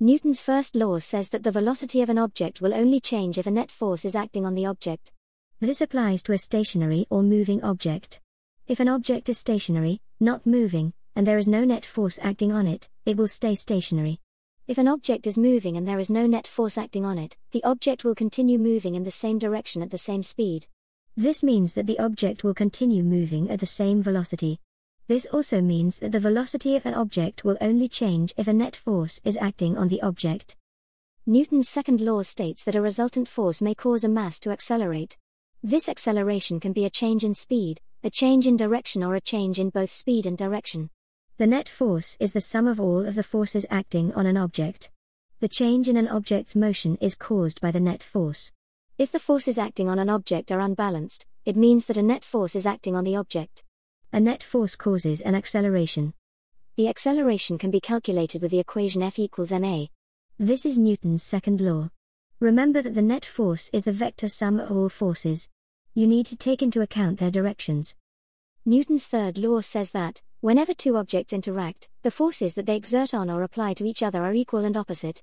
Newton's first law says that the velocity of an object will only change if a net force is acting on the object. This applies to a stationary or moving object. If an object is stationary, not moving, and there is no net force acting on it, it will stay stationary. If an object is moving and there is no net force acting on it, the object will continue moving in the same direction at the same speed. This means that the object will continue moving at the same velocity. This also means that the velocity of an object will only change if a net force is acting on the object. Newton's second law states that a resultant force may cause a mass to accelerate. This acceleration can be a change in speed, a change in direction, or a change in both speed and direction. The net force is the sum of all of the forces acting on an object. The change in an object's motion is caused by the net force. If the forces acting on an object are unbalanced, it means that a net force is acting on the object. A net force causes an acceleration. The acceleration can be calculated with the equation F equals ma. This is Newton's second law. Remember that the net force is the vector sum of all forces. You need to take into account their directions. Newton's third law says that, whenever two objects interact, the forces that they exert on or apply to each other are equal and opposite.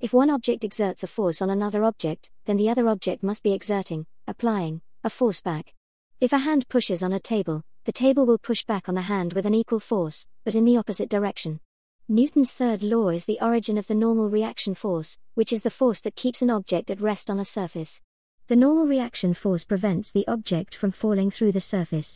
If one object exerts a force on another object, then the other object must be exerting, applying, a force back. If a hand pushes on a table, the table will push back on the hand with an equal force, but in the opposite direction. Newton's third law is the origin of the normal reaction force, which is the force that keeps an object at rest on a surface. The normal reaction force prevents the object from falling through the surface.